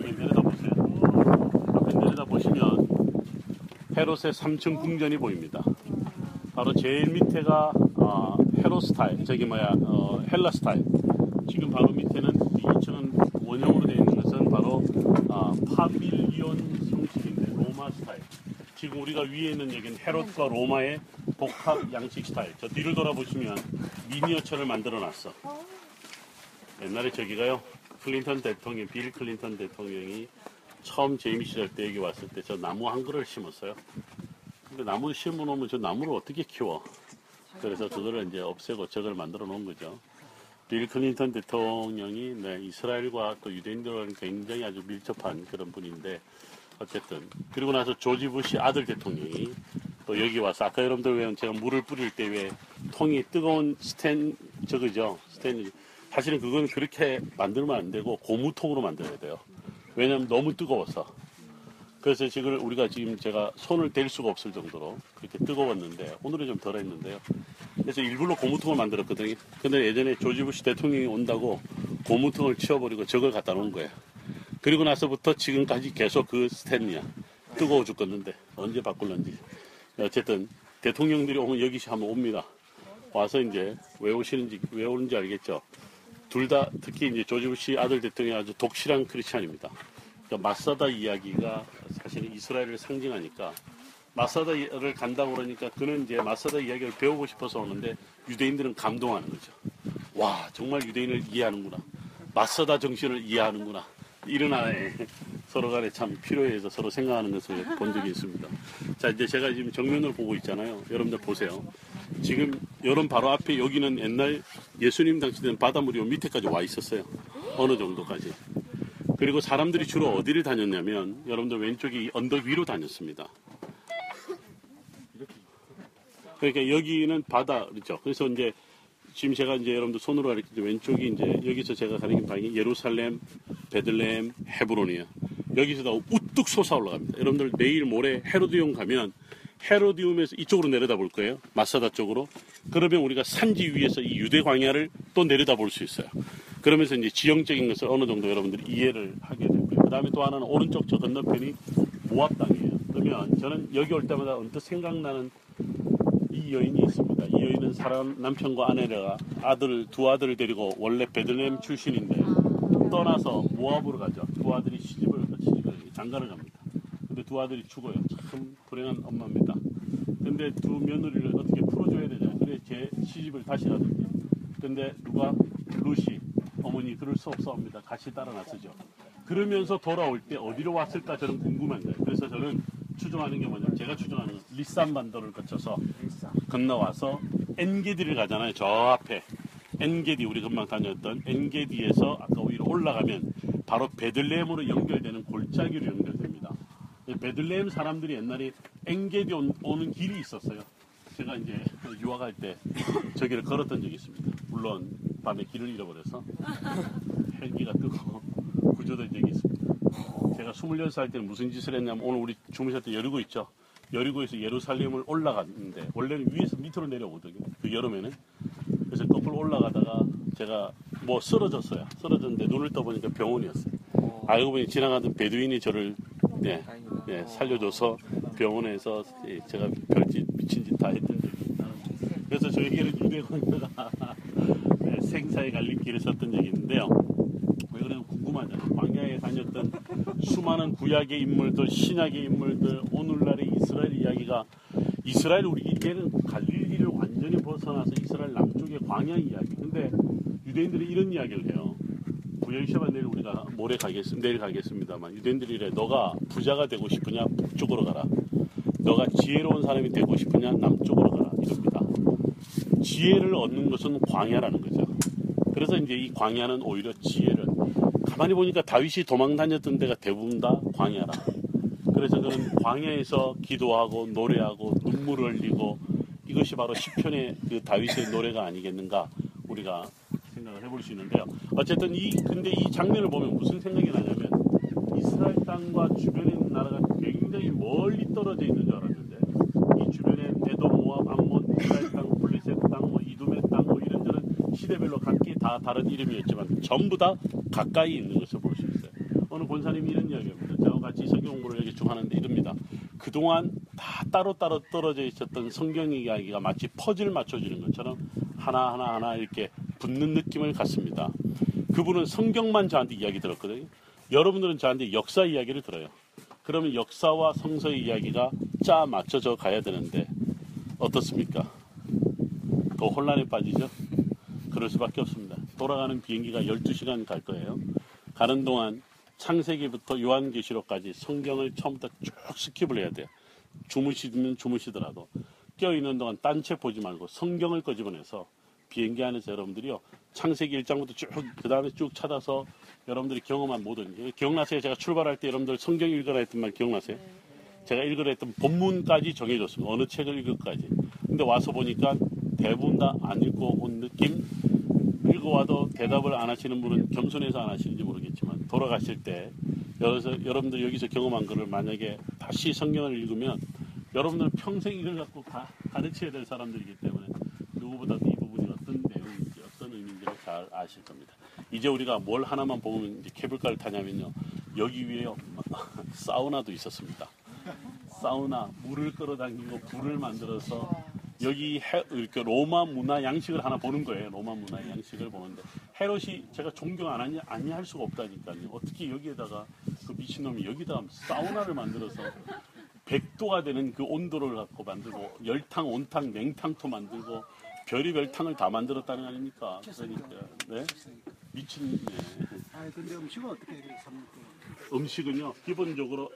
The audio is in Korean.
여기 내려다 보세요. 앞에 내려다 보시면 헤롯의 3층 궁전이 보입니다. 바로 제일 밑에가 어, 헤롯 스타일, 저기 뭐야 어, 헬라 스타일. 지금 바로 밑에는 2층은 원형으로 되어 있는 것은 바로 어, pavilion 형식인데 로마 스타일. 지금 우리가 위에 있는 여기는 헤롯과 로마의 복합 양식 스타일. 저 뒤를 돌아보시면 미니어처를 만들어 놨어. 옛날에 저기가요. 클린턴 대통령, 빌 클린턴 대통령이 처음 재임 시절 때 여기 왔을 때 저 나무 한 그루를 심었어요. 근데 나무 심어 놓으면 저 나무를 어떻게 키워? 그래서 그거를 이제 없애고 저걸 만들어 놓은 거죠. 빌 클린턴 대통령이 네, 이스라엘과 또 유대인들과는 굉장히 아주 밀접한 그런 분인데 어쨌든 그리고 나서 조지 부시 아들 대통령이 또 여기 와서 아까 여러분들 왜 제가 물을 뿌릴 때 왜 통이 뜨거운 스탠 저거죠 스탠 사실은 그건 그렇게 만들면 안 되고 고무통으로 만들어야 돼요. 왜냐하면 너무 뜨거워서. 그래서 지금 우리가 지금 제가 손을 댈 수가 없을 정도로 그렇게 뜨거웠는데 오늘은 좀 덜했는데요. 그래서 일부러 고무통을 만들었거든요. 근데 예전에 조지 부시 대통령이 온다고 고무통을 치워버리고 저걸 갖다 놓은 거예요. 그리고 나서부터 지금까지 계속 그 스탠이야. 뜨거워 죽겠는데 언제 바꿀런지. 어쨌든 대통령들이 오면 여기 한번 옵니다. 와서 이제 왜 오시는지 왜 오는지 알겠죠. 둘 다 특히 이제 조지 부시 아들 대통령이 아주 독실한 크리스찬입니다. 그러니까 마사다 이야기가 사실은 이스라엘을 상징하니까 마사다를 간다고 그러니까 그는 이제 마사다 이야기를 배우고 싶어서 오는데 유대인들은 감동하는 거죠. 와 정말 유대인을 이해하는구나. 마사다 정신을 이해하는구나. 하나의 서로 간에 참 필요해서 서로 생각하는 것을 본 적이 있습니다. 자 이제 제가 지금 정면을 보고 있잖아요. 여러분들 보세요. 지금 여러분 바로 앞에 여기는 옛날 예수님 당시 때는 바닷물이 요 밑에까지 와 있었어요. 어느 정도까지. 그리고 사람들이 주로 어디를 다녔냐면 여러분들 왼쪽이 언덕 위로 다녔습니다. 그러니까 여기는 바다 그렇죠. 그래서 이제 지금 제가 이제 여러분들 손으로 가리키죠. 왼쪽이 이제 여기서 제가 가리킨 방이 예루살렘, 베들레헴, 헤브론이에요. 여기서 우뚝 솟아 올라갑니다. 여러분들 내일 모레 헤로디움 가면 헤로디움에서 이쪽으로 내려다 볼 거예요. 마사다 쪽으로. 그러면 우리가 산지 위에서 이 유대 광야를 또 내려다 볼 수 있어요. 그러면서 이제 지형적인 것을 어느 정도 여러분들이 이해를 하게 되고요. 그 다음에 또 하나는 오른쪽 저 건너편이 모압 땅이에요. 그러면 저는 여기 올 때마다 언뜻 생각나는 이 여인이 있습니다. 이 여인은 사람 남편과 아내가 아들 두 아들을 데리고 원래 베들레헴 출신인데 떠나서 모압으로 가죠. 두 아들이 시집을 시집을 장가를 갑니다. 근데 두 아들이 죽어요. 참 불행한 엄마입니다. 근데 두 며느리를 어떻게 풀어줘야 되냐. 그래 제 시집을 다시 가든지. 근데 누가 루시 어머니 그럴 수 없사옵니다. 같이 따라 나서죠. 그러면서 돌아올 때 어디로 왔을까 저는 궁금한 거예요. 그래서 저는 추정하는 게 뭐냐면 제가 추정하는 건 리산 반도를 거쳐서 건너와서 엔게디를 가잖아요. 저 앞에 엔게디 우리 금방 다녔던 엔게디에서 아까 위로 올라가면 바로 베들레헴으로 연결되는 골짜기로 연결됩니다. 베들레헴 사람들이 옛날에 엔게디 온- 오는 길이 있었어요. 제가 이제 유학할 때 저기를 걸었던 적이 있습니다. 물론 밤에 길을 잃어버려서 헬기가 뜨고 구조된 적이 있습니다. 제가 26살 때는 무슨 짓을 했냐면 오늘 우리 주무셨던 여리고 있죠. 여리고에서 예루살렘을 올라갔는데 원래는 위에서 밑으로 내려오거든요. 그 여름에는. 그래서 거꾸로 올라가다가 제가 뭐 쓰러졌어요. 쓰러졌는데 눈을 떠보니까 병원이었어요. 알고 보니 지나가던 베두인이 저를 네. 네, 살려줘서 병원에서 예, 제가 별짓 미친 짓 다 했던 적이 있다. 그래서 저에게는 유대관계가 네, 생사의 갈림길을 섰던 적이 있는데요. 왜 그러면 궁금하잖아요. 광야에 다녔던 수많은 구약의 인물들, 신약의 인물들, 오늘날의 이스라엘 이야기가 이스라엘 우리 이제는 갈릴리를 완전히 벗어나서 이스라엘 남쪽의 광야 이야기. 근데 유대인들이 이런 이야기를 해요. 부여시아만 내일 우리가 모레 가겠습니다. 내일 가겠습니다만 유대인들이 이래. 너가 부자가 되고 싶으냐 북쪽으로 가라. 너가 지혜로운 사람이 되고 싶으냐 남쪽으로 가라. 이럽니다. 지혜를 얻는 것은 광야라는 거죠. 그래서 이제 이 광야는 오히려 지혜를 가만히 보니까 다윗이 도망 다녔던 데가 대부분 다 광야라. 그래서 그는 광야에서 기도하고 노래하고 눈물을 흘리고 이것이 바로 시편의 그 다윗의 노래가 아니겠는가 우리가 생각을 해볼 수 있는데요. 어쨌든 이 근데 이 장면을 보면 무슨 생각이 나냐면 이스라엘 땅과 주변에 있는 나라가 굉장히 멀리 떨어져 있는 줄 알았는데 이 주변에 에돔, 모압, 암몬, 이스라엘 땅, 블레셋 땅, 뭐 이두메 땅, 뭐 시대별로 각기 다 다른 이름이었지만 전부 다 가까이 있는 것을 볼 수 있어요. 어느 권사님이 이런 이야기합니다. 저와 같이 성경 공부를 여기 쭉 하는데 이럽니다. 그동안 다 따로따로 떨어져 있었던 성경 이야기가 마치 퍼즐 맞춰지는 것처럼 하나하나 하나 이렇게 붙는 느낌을 갖습니다. 그분은 성경만 저한테 이야기 들었거든요. 여러분들은 저한테 역사 이야기를 들어요. 그러면 역사와 성서의 이야기가 짜 맞춰져 가야 되는데 어떻습니까? 더 혼란에 빠지죠? 그럴 수밖에 없습니다. 돌아가는 비행기가 12시간 갈 거예요. 가는 동안 창세기부터 요한계시록까지 성경을 처음부터 쭉 skip을 해야 돼요. 주무시면 주무시더라도 깨어있는 동안 딴 책 보지 말고 성경을 꺼집어내서 비행기 안에서 여러분들이요 창세기 1장부터 쭉 그 다음에 쭉 찾아서 여러분들이 경험한 모든 기억나세요? 제가 출발할 때 여러분들 성경 읽으라 했던 말 기억나세요? 제가 읽으라 했던 본문까지 정해줬습니다. 어느 책을 읽을까지. 근데 와서 보니까 대부분 다 안 읽고 온 느낌? 읽어와도 대답을 안 하시는 분은 겸손해서 안 하시는지 모르겠지만 돌아가실 때 여러분들 여기서 경험한 거를 만약에 다시 성경을 읽으면 여러분들 평생 이걸 갖고 가, 가르쳐야 될 사람들이기 때문에 누구보다도 이 부분이 어떤 내용인지 어떤 의미인지를 잘 아실 겁니다. 이제 우리가 뭘 하나만 보면 이제 케이블카를 타냐면요. 여기 위에요. 사우나도 있었습니다. 사우나, 물을 끌어당기고 불을 만들어서 여기 해, 이렇게 로마 문화 양식을 하나 보는 거예요. 로마 문화 양식을 보는데 헤롯이 제가 존경 안 하냐 아니 할 수가 없다니까요. 어떻게 여기에다가 그 미친놈이 여기다 사우나를 만들어서 100도가 되는 그 온도를 갖고 만들고 열탕, 온탕, 냉탕도 만들고 별의별 탕을 다 만들었다는 거 아닙니까? 그러니까 네 미친 네. 아 근데 음식은 어떻게 삽니까? 음식은요 기본적으로